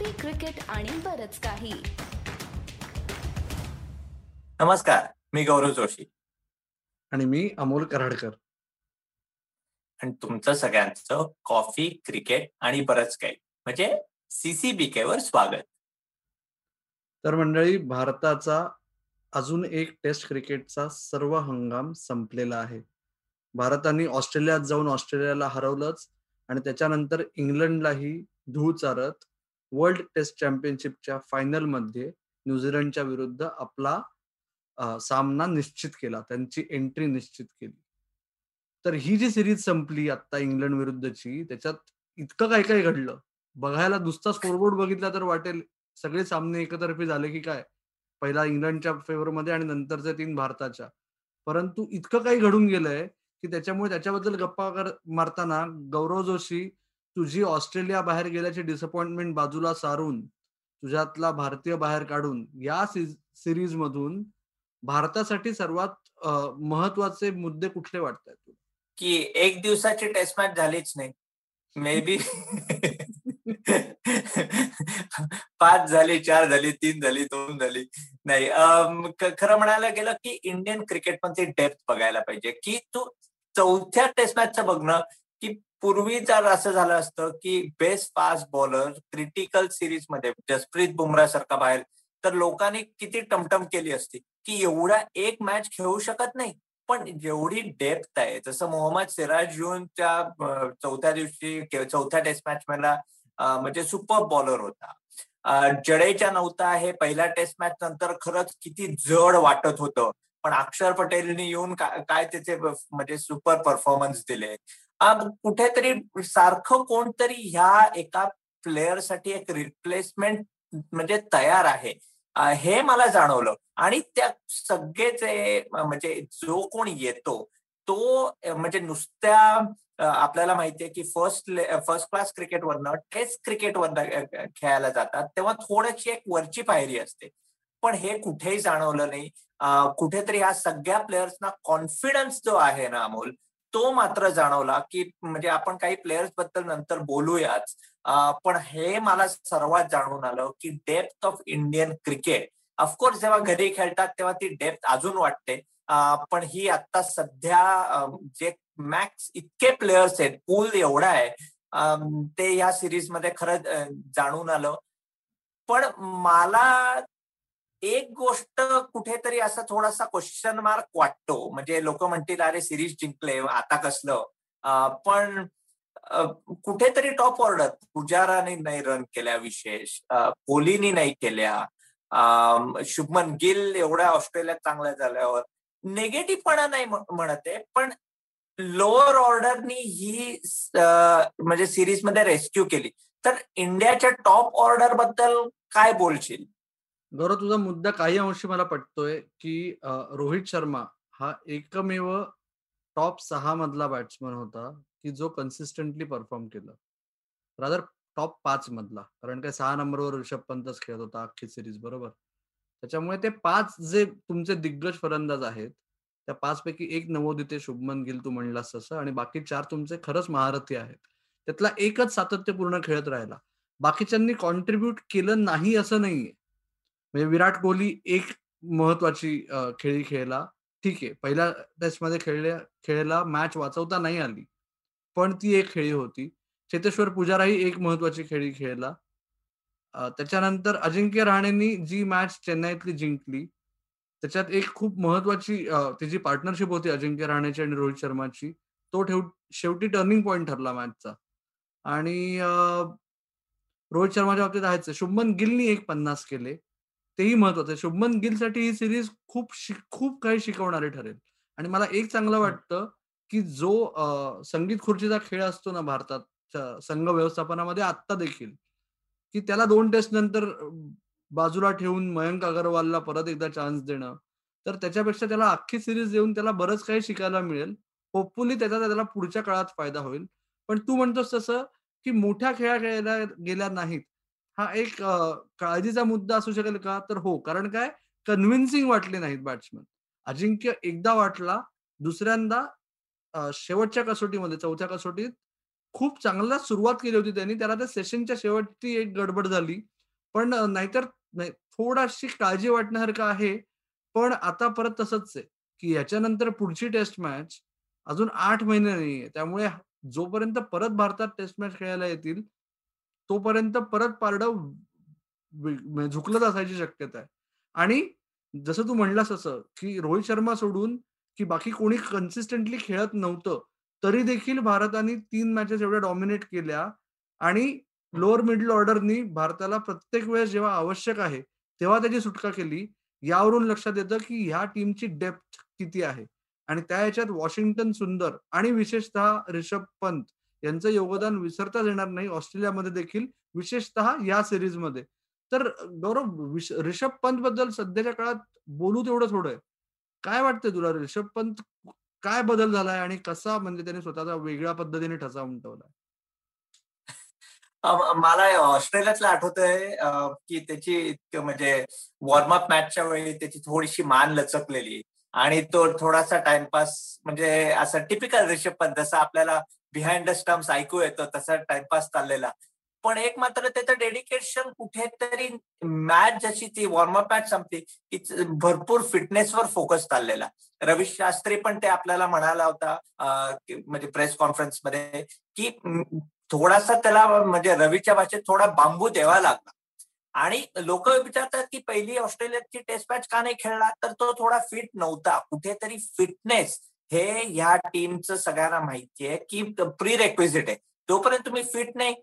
Coffee cricket आणि बरच काही. नमस्कार मी गौरव जोशी. आणि मी अमोल कराडकर. आणि तुमचं सगळ्यांचं कॉफी क्रिकेट आणि बरंच काही. म्हणजे सीसीबीके वर स्वागत. तर मंडळी भारताचा अजून एक टेस्ट क्रिकेटचा सर्व हंगाम संपलेला आहे. भारताने ऑस्ट्रेलियात जाऊन ऑस्ट्रेलियाला हरवलंच आणि त्याच्यानंतर इंग्लंडलाही धूळ चारत वर्ल्ड टेस्ट चॅम्पियनशिपच्या फायनलमध्ये न्यूझीलंडच्या विरुद्ध आपला सामना निश्चित केला. त्यांची एंट्री निश्चित केली. तर ही जी सिरीज संपली आता इंग्लंड विरुद्धची त्याच्यात इतकं काय काय घडलं? बघायला नुसता स्कोरबोर्ड बघितला तर वाटेल. सगळे सामने एकतर्फी झाले की काय? पहिला इंग्लंडच्या फेवरमध्ये आणि नंतरचे तीन भारताच्या. परंतु इतकं काही घडून गेलंय की त्याच्यामुळे त्याच्याबद्दल गप्पा मारताना गौरव जोशी तुझी ऑस्ट्रेलिया बाहेर गेल्याची डिसअपॉइंटमेंट बाजूला सारून तुझ्यातला भारतीय बाहेर काढून या सिरीज मधून भारतासाठी सर्वात महत्त्वाचे मुद्दे कुठले वाटत आहेत की एक दिवसाची टेस्ट मॅच झालीच नाही. मे बी पाच झाली चार झाली तीन झाली दोन झाली. नाही खरं म्हणायला गेलं की इंडियन क्रिकेटमध्ये डेप्थ बघायला पाहिजे. की तू चौथ्या टेस्ट मॅचचं बघणं की पूर्वी जर असं झालं असतं की बेस्ट फास्ट बॉलर क्रिटिकल सिरीजमध्ये जसप्रीत बुमरा सारखा बाहेर तर लोकांनी किती टमटम केली असती की एवढा एक मॅच खेळू शकत नाही. पण जेवढी डेप्थ आहे जसं मोहम्मद सिराज त्या चौथ्या दिवशी चौथ्या टेस्ट मॅच मला म्हणजे सुपर बॉलर होता. जडेजा नव्हता हे पहिल्या टेस्ट मॅच नंतर खरंच किती जड वाटत होतं. पण अक्षर पटेलनी येऊन काय त्याचे म्हणजे सुपर परफॉर्मन्स दिले. कुठेतरी सारखं कोणतरी ह्या एका प्लेअरसाठी एक रिप्लेसमेंट म्हणजे तयार आहे. हे मला जाणवलं. आणि त्या सगळेचे म्हणजे जो कोण येतो तो म्हणजे नुसत्या आपल्याला माहितीये की फर्स्ट फर्स्ट क्लास क्रिकेटवरनं टेस्ट क्रिकेटवरनं खेळायला जातात. तेव्हा थोडीशी एक वरची पायरी असते. पण हे कुठेही जाणवलं नाही. कुठेतरी ह्या सगळ्या प्लेयर्सना कॉन्फिडन्स जो आहे ना अमोल तो मात्र जाणवला की म्हणजे आपण काही प्लेयर्सबद्दल नंतर बोलूयाच पण हे मला सर्वात जाणून आलं की depth of Indian cricket of course जेव्हा घरी खेळतात तेव्हा ती डेप्थ अजून वाटते. पण ही आता सध्या जे मॅक्स इतके प्लेयर्स आहेत पूल एवढा आहे ते या सिरीजमध्ये खरंच जाणून आलं. पण मला एक गोष्ट कुठेतरी असा थोडासा क्वेश्चन मार्क वाटतो. म्हणजे लोक म्हणतील अरे सिरीज जिंकले आता कसलं? पण कुठेतरी टॉप ऑर्डर पुजाराने नाही रन केल्या विशेष कोहलीनी नाही केल्या. शुभमन गिल एवढ्या ऑस्ट्रेलियात चांगल्या झाल्यावर. निगेटिव्हपणा नाही म्हणत आहे पण लोअर ऑर्डरनी ही म्हणजे सिरीजमध्ये रेस्क्यू केली. तर इंडियाच्या टॉप ऑर्डरबद्दल काय बोलशील? गौरव तुझा मुद्दा काही अंशी मला पटतोय की रोहित शर्मा हा एकमेव टॉप सहा मधला बॅट्समन होता की जो कन्सिस्टंटली परफॉर्म केलं. रादर टॉप पाच मधला कारण काय सहा नंबरवर ऋषभ पंतच खेळत होता अख्खी सिरीज बरोबर? त्याच्यामुळे ते पाच जे तुमचे दिग्गज फलंदाज आहेत त्या पाच पैकी एक नवोदिते शुभमन गिल तू म्हणलास तसं आणि बाकी चार तुमचे खरंच महारथी आहेत. त्यातला एकच सातत्यपूर्ण खेळत राहिला. बाकीच्यांनी कॉन्ट्रीब्युट केलं नाही असं नाहीये. म्हणजे विराट कोहली एक महत्वाची खेळी खेळला. ठीक आहे पहिल्या टेस्टमध्ये खेळल्या खेळला मॅच वाचवता नाही आली. पण ती एक खेळी होती. चेतेश्वर पुजाराही एक महत्वाची खेळी खेळला. त्याच्यानंतर अजिंक्य राहणेंनी जी मॅच चेन्नईतली जिंकली त्याच्यात एक खूप महत्वाची तिची पार्टनरशिप होती अजिंक्य राहण्याची आणि रोहित शर्माची. तो ठेव शेवटी टर्निंग पॉईंट ठरला मॅचचा आणि रोहित शर्माच्या बाबतीत आहेच शुभमन गिलनी एक पन्नास केले. तेही महत्वाचं आहे. शुभमन गिलसाठी ही सिरीज खूप खूप काही शिकवणारे ठरेल. आणि मला एक चांगलं वाटतं की जो संगीत खुर्चीचा खेळ असतो ना भारतात संघ व्यवस्थापनामध्ये आत्ता देखील की त्याला दोन टेस्ट नंतर बाजूला ठेवून मयंक अगरवालला परत एकदा चान्स देणं तर त्याच्यापेक्षा त्याला अख्खी सिरीज देऊन त्याला बरंच काही शिकायला मिळेल. होपफुली त्याचा त्याला पुढच्या काळात फायदा होईल. पण तू म्हणतोस तसं की मोठ्या खेळा खेळायला गेल्या नाहीत. हा एक काळजीचा मुद्दा असू शकेल का? तर हो. कारण काय? कन्व्हिन्सिंग वाटले नाहीत बॅट्समन अजिंक्य एकदा वाटला दुसऱ्यांदा शेवटच्या कसोटीमध्ये चौथ्या कसोटीत खूप चांगला सुरुवात केली होती त्यांनी. त्याला त्या सेशनच्या शेवटची एक गडबड झाली. पण नाहीतर नाही थोडाशी काळजी वाटण्यासारखं आहे? पण आता परत तसंच आहे की याच्यानंतर पुढची टेस्ट मॅच अजून आठ महिने नाहीये. त्यामुळे जोपर्यंत परत भारतात टेस्ट मॅच खेळायला येतील तोपर्यंत परत पारड म्हणजे झुकलत असायची शक्यता आहे. आणि जसं तू म्हणलास असं की रोहित शर्मा सोडून की बाकी कोणी कन्सिस्टंटली खेळत नव्हतं तरी देखील भारताने तीन मॅचेस एवढ्या डॉमिनेट केल्या आणि लोअर मिडल ऑर्डरनी भारताला प्रत्येक वेळेस जेव्हा आवश्यक आहे तेव्हा त्याची सुटका केली. यावरून लक्षात येतं की ह्या टीमची डेप्थ किती आहे. आणि त्या याच्यात वॉशिंग्टन सुंदर आणि विशेषतः रिषभ पंत यांचं योगदान विसरताच येणार नाही ऑस्ट्रेलियामध्ये देखील विशेषतः या सिरीजमध्ये. तर गौरव रिषभ पंत बद्दल सध्याच्या काळात बोलू तेवढं थोडं आहे. काय वाटतंय तुला रिषभ पंत काय बदल झालाय आणि कसा म्हणजे त्याने स्वतःचा वेगळ्या पद्धतीने ठसा उमटवलाय मला ऑस्ट्रेलियातलं आठवतंय की त्याची म्हणजे वॉर्मअप मॅचच्या वेळी त्याची थोडीशी मान लचकलेली आणि तो थोडासा टाइमपास म्हणजे असं टिपिकल रिषभ पंत जसं आपल्याला बिहाइंड द स्टम्स ऐकू येतो तसा टाइमपास चाललेला. पण एक मात्र त्याचं डेडिकेशन कुठेतरी मॅच जशी ती वॉर्मअप मॅच संपली भरपूर फिटनेसवर फोकस चाललेला. रवी शास्त्री पण ते आपल्याला म्हणाला होता म्हणजे प्रेस कॉन्फरन्समध्ये की थोडासा त्याला म्हणजे रवीच्या भाषेत थोडा बांबू द्यावा लागला. आणि लोक विचारतात की पहिली ऑस्ट्रेलियाची टेस्ट मॅच का नाही खेळला तर तो थोडा फिट नव्हता. कुठेतरी फिटनेस हे ह्या टीमचं सगळ्यांना माहिती आहे की प्री रेक्विजिट आहे. तोपर्यंत तुम्ही फिट नाही.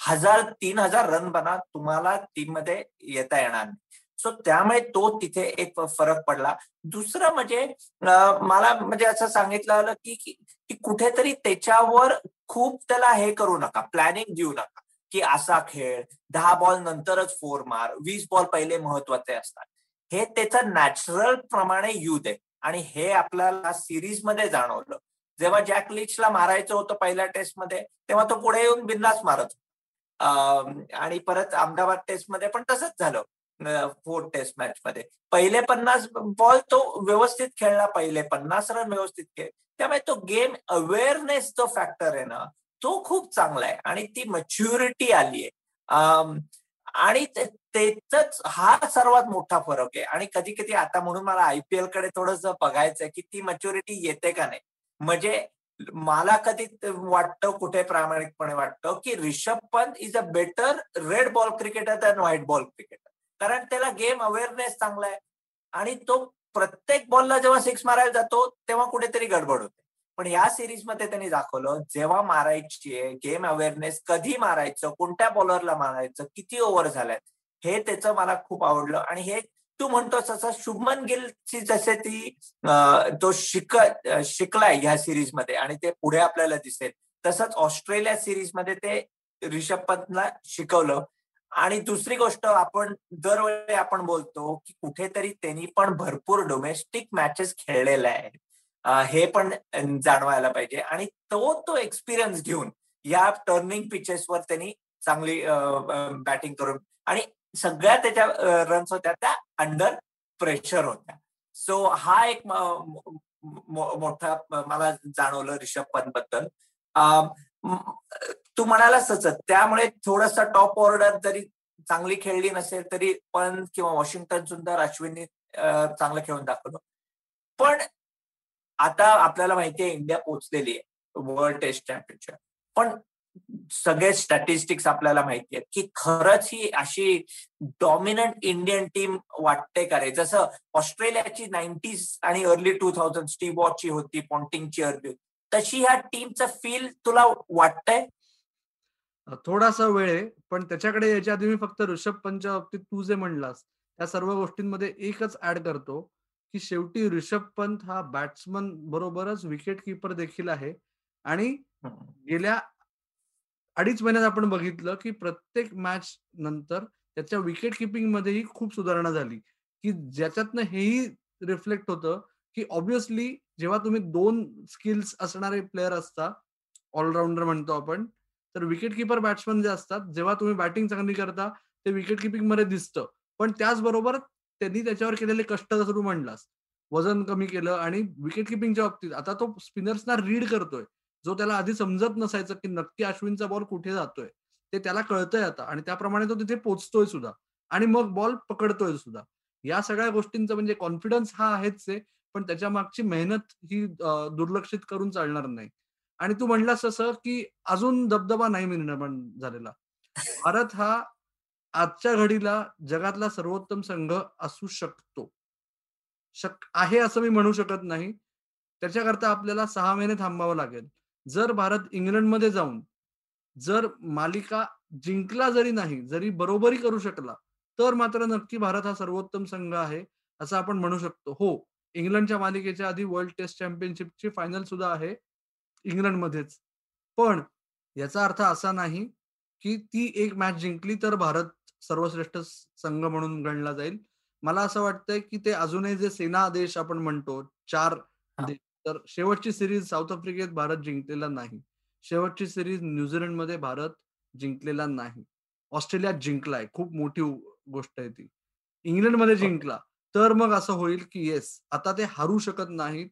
हजार तीन हजार रन बना तुम्हाला टीममध्ये येता येणार नाही. सो त्यामुळे तो तिथे एक फरक पडला. दुसरं म्हणजे मला म्हणजे असं सांगितलं आलं की की कुठेतरी त्याच्यावर खूप त्याला हे करू नका. प्लॅनिंग देऊ नका. की असा खेळ दहा बॉल नंतरच फोर मार वीस बॉल पहिले महत्त्वाचे असतात. हे त्याचं नॅचरल प्रमाणे युद्ध आहे. आणि हे आपल्याला सिरीजमध्ये जाणवलं. जेव्हा जॅक लिचला मारायचं होतं पहिल्या टेस्टमध्ये तेव्हा तो पुढे येऊन बिंदास मारत आणि परत अहमदाबाद टेस्टमध्ये पण तसंच झालं फोर्थ टेस्ट मॅच मध्ये. पहिले पन्नास बॉल तो व्यवस्थित खेळला पहिले पन्नास रन व्यवस्थित खेळ. त्यामुळे तो गेम अवेअरनेस जो फॅक्टर आहे ना तो खूप चांगला आहे. आणि ती मच्युरिटी आली आहे आणि त्याच हा सर्वात मोठा फरक आहे. आणि कधी कधी आता म्हणून मला आयपीएलकडे थोडस बघायचंय की ती मॅच्युरिटी येते का नाही. म्हणजे मला कधी वाटतं कुठे प्रामाणिकपणे वाटतं की Rishabh Pant is a better red ball cricketer than white ball cricketer कारण त्याला गेम अवेअरनेस चांगला आहे. आणि तो प्रत्येक बॉलला जेव्हा सिक्स मारायला जातो तेव्हा कुठेतरी गडबड होते. पण या सिरीजमध्ये त्यांनी दाखवलं जेव्हा मारायची आहे गेम अवेअरनेस कधी मारायचं कोणत्या बॉलरला मारायचं किती ओव्हर झाल्यात हे त्याचं मला खूप आवडलं. आणि हे तू म्हणतोस असं शुभमन गिलची जसे ती तो शिक शिकलाय ह्या सिरीजमध्ये आणि ते पुढे आपल्याला दिसेल तसंच ऑस्ट्रेलिया सिरीजमध्ये ते रिषभ पंतला शिकवलं. आणि दुसरी गोष्ट आपण दरवेळी आपण बोलतो की कुठेतरी त्यांनी पण भरपूर डोमेस्टिक मॅचेस खेळलेले आहेत. हे पण जाणवायला पाहिजे. आणि तो तो एक्सपिरियन्स घेऊन या टर्निंग पिचेसवर त्यांनी चांगली बॅटिंग करून आणि सगळ्या त्याच्या रन्स होत्या त्या अंडर प्रेशर होत्या. सो हा एक मोठा मला जाणवलं रिषभ पंत बद्दल. तू म्हणालास तसंच त्यामुळे थोडासा टॉप ऑर्डर जरी चांगली खेळली नसेल तरी पंत किंवा वॉशिंग्टन सुंदर अश्विनी चांगलं खेळून दाखवलं. पण आता आपल्याला माहितीये इंडिया पोहोचलेली आहे वर्ल्ड टेस्ट चॅम्पियनशिप पण सगळे स्टॅटिस्टिक्स आपल्याला माहिती आहेत की खरंच ही अशी डॉमिनंट इंडियन टीम वाटते का रे? जसं ऑस्ट्रेलियाची नाईन्टीज आणि अर्ली टू थाउजंड स्टीव वॉचची होती पॉन्टिंगची अर्ली तशी ह्या टीमचं फील तुला वाटतंय? थोडासा वेळ आहे पण त्याच्याकडे याच्या आधी मी फक्त ऋषभ पंतच्या बाबतीत तू जे म्हणलास त्या सर्व गोष्टींमध्ये एकच ऍड करतो. की शेवटी ऋषभ पंत हा बॅट्समन बरोबरच विकेट किपर देखील आहे. आणि गेल्या अडीच महिन्यात आपण बघितलं की प्रत्येक मॅच नंतर त्याच्या विकेट किपिंग मध्येही खूप सुधारणा झाली. की ज्याच्यातनं हेही रिफ्लेक्ट होतं की ऑब्विसली जेव्हा तुम्ही दोन स्किल्स असणारे प्लेअर असता ऑलराऊंडर म्हणतो आपण तर विकेट किपर बॅट्समन जे असतात जेव्हा तुम्ही बॅटिंग चांगली करता ते विकेट किपिंगमध्ये दिसतं. पण त्याचबरोबर त्यांनी त्याच्यावर केलेले कष्ट जसं तू म्हणलास वजन कमी केलं आणि विकेट किपिंगच्या बाबतीत आता तो स्पिनर्सना रीड करतोय. जो त्याला आधी समजत नसायचं की नक्की अश्विनचा बॉल कुठे जातोय ते त्याला कळतंय आता आणि त्याप्रमाणे तो तिथे पोचतोय सुद्धा आणि मग बॉल पकडतोय सुद्धा. या सगळ्या गोष्टींचा म्हणजे कॉन्फिडन्स हा आहेच आहे पण त्याच्या मागची मेहनत ही दुर्लक्षित करून चालणार नाही. आणि तू म्हणलास तसं की अजून दबदबा नाही निर्माण झालेला. भारत हा आजच्या घडीला जगातला सर्वोत्तम संघ असू शकतो. शक आहे असं मी म्हणू शकत नाही. त्याच्याकरता आपल्याला सहा महिने थांबावं लागेल. जर भारत इंग्लंडमध्ये जाऊन जर मालिका जिंकला जरी नाही जरी बरोबरी करू शकला तर मात्र नक्की भारत हा सर्वोत्तम संघ आहे असं आपण म्हणू शकतो. हो इंग्लंडच्या मालिकेच्या आधी वर्ल्ड टेस्ट चॅम्पियनशिपची फायनल सुद्धा आहे इंग्लंडमध्येच. पण याचा अर्थ असा नाही की ती एक मॅच जिंकली तर भारत सर्वश्रेष्ठ संघ म्हणून गणला जाईल. मला असं वाटतंय की ते अजूनही जे सेना देश आपण म्हणतो चार तर शेवटची सिरीज साऊथ आफ्रिकेत भारत जिंकलेला नाही. शेवटची सिरीज न्यूझीलंडमध्ये भारत जिंकलेला नाही. ऑस्ट्रेलियात जिंकलाय. खूप मोठी गोष्ट आहे ती. इंग्लंडमध्ये जिंकला. तर मग असं होईल की येस आता ते हारू शकत नाहीत.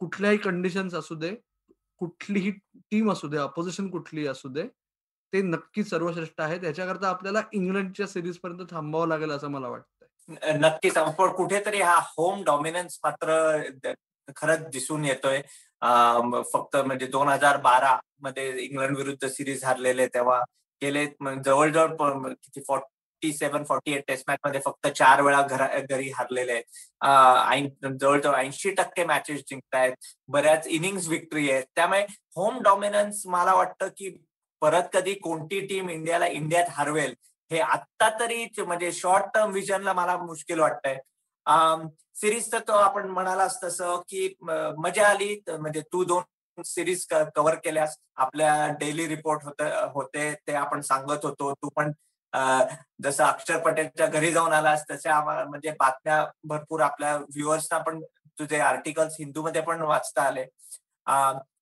कुठल्याही कंडिशन्स असू दे कुठलीही टीम असू दे अपोजिशन कुठलीही असू दे ते नक्की सर्वश्रेष्ठ आहे. त्याच्याकरता आपल्याला इंग्लंडच्या सिरीज पर्यंत थांबावं लागेल असं मला वाटतं नक्कीच. पण कुठेतरी हा होम डॉमिनन्स मात्र खरंच दिसून येतोय. फक्त म्हणजे दोन हजार बारा मध्ये इंग्लंड विरुद्ध सिरीज हरलेले तेव्हा गेले जवळजवळ किती forty seven forty eight test match मध्ये फक्त चार वेळा घरा घरी हरलेले आहेत. जवळजवळ ऐंशी टक्के मॅचेस जिंकतायत. बऱ्याच इनिंग्स विक्ट्री आहेत. त्यामुळे होम डॉमिनन्स मला वाटतं की परत कधी कोणती टीम इंडियाला इंडियात हरवेल हे आत्ता तरी म्हणजे शॉर्ट टर्म विजनला मला मुश्किल वाटतंय. सिरीज तर तो आपण म्हणालास तसं की मजा आली. म्हणजे तू दोन सिरीज कव्हर केल्यास आपल्या डेली रिपोर्ट होत होते ते आपण सांगत होतो. तू पण जसं अक्षर पटेलच्या घरी जाऊन आलास तसे म्हणजे बातम्या भरपूर आपल्या व्ह्युअर्सना पण तुझे आर्टिकल्स हिंदूमध्ये पण वाचता आले.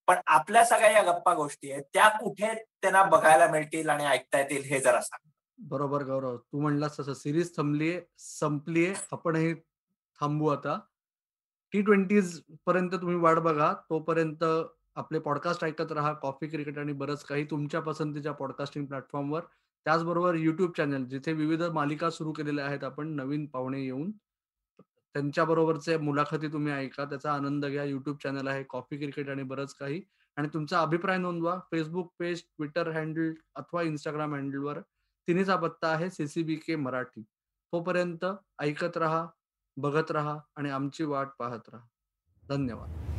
पण आपल्या सगळ्या या गप्पा गोष्टी आहेत त्या कुठे त्यांना बघायला मिळतील आणि ऐकता येतील हे जरा सांग. बरोबर गौरव तू म्हणलास तसं सिरीज थांबलीये संपलीये आपणही थांबू आता. टी ट्वेंटीज पर्यंत तुम्ही वाट बघा तोपर्यंत आपले पॉडकास्ट ऐकत राहा कॉफी क्रिकेट आणि बरंच काही तुमच्या पसंतीच्या पॉडकास्टिंग प्लॅटफॉर्मवर त्याचबरोबर युट्यूब चॅनल जिथे विविध मालिका सुरू केलेल्या आहेत आपण नवीन पाहुणे येऊन त्यांच्याबरोबरचे मुलाखती तुम्ही ऐका त्याचा आनंद घ्या. युट्यूब चॅनल आहे कॉफी क्रिकेट आणि बरंच काही. आणि तुमचा अभिप्राय नोंदवा. फेसबुक पेज ट्विटर हँडल अथवा इंस्टाग्राम हँडलवर तिन्हीचा पत्ता आहे सीसीबी के मराठी. तोपर्यंत ऐकत राहा बघत राहा आणि आमची वाट पाहत राहा. धन्यवाद.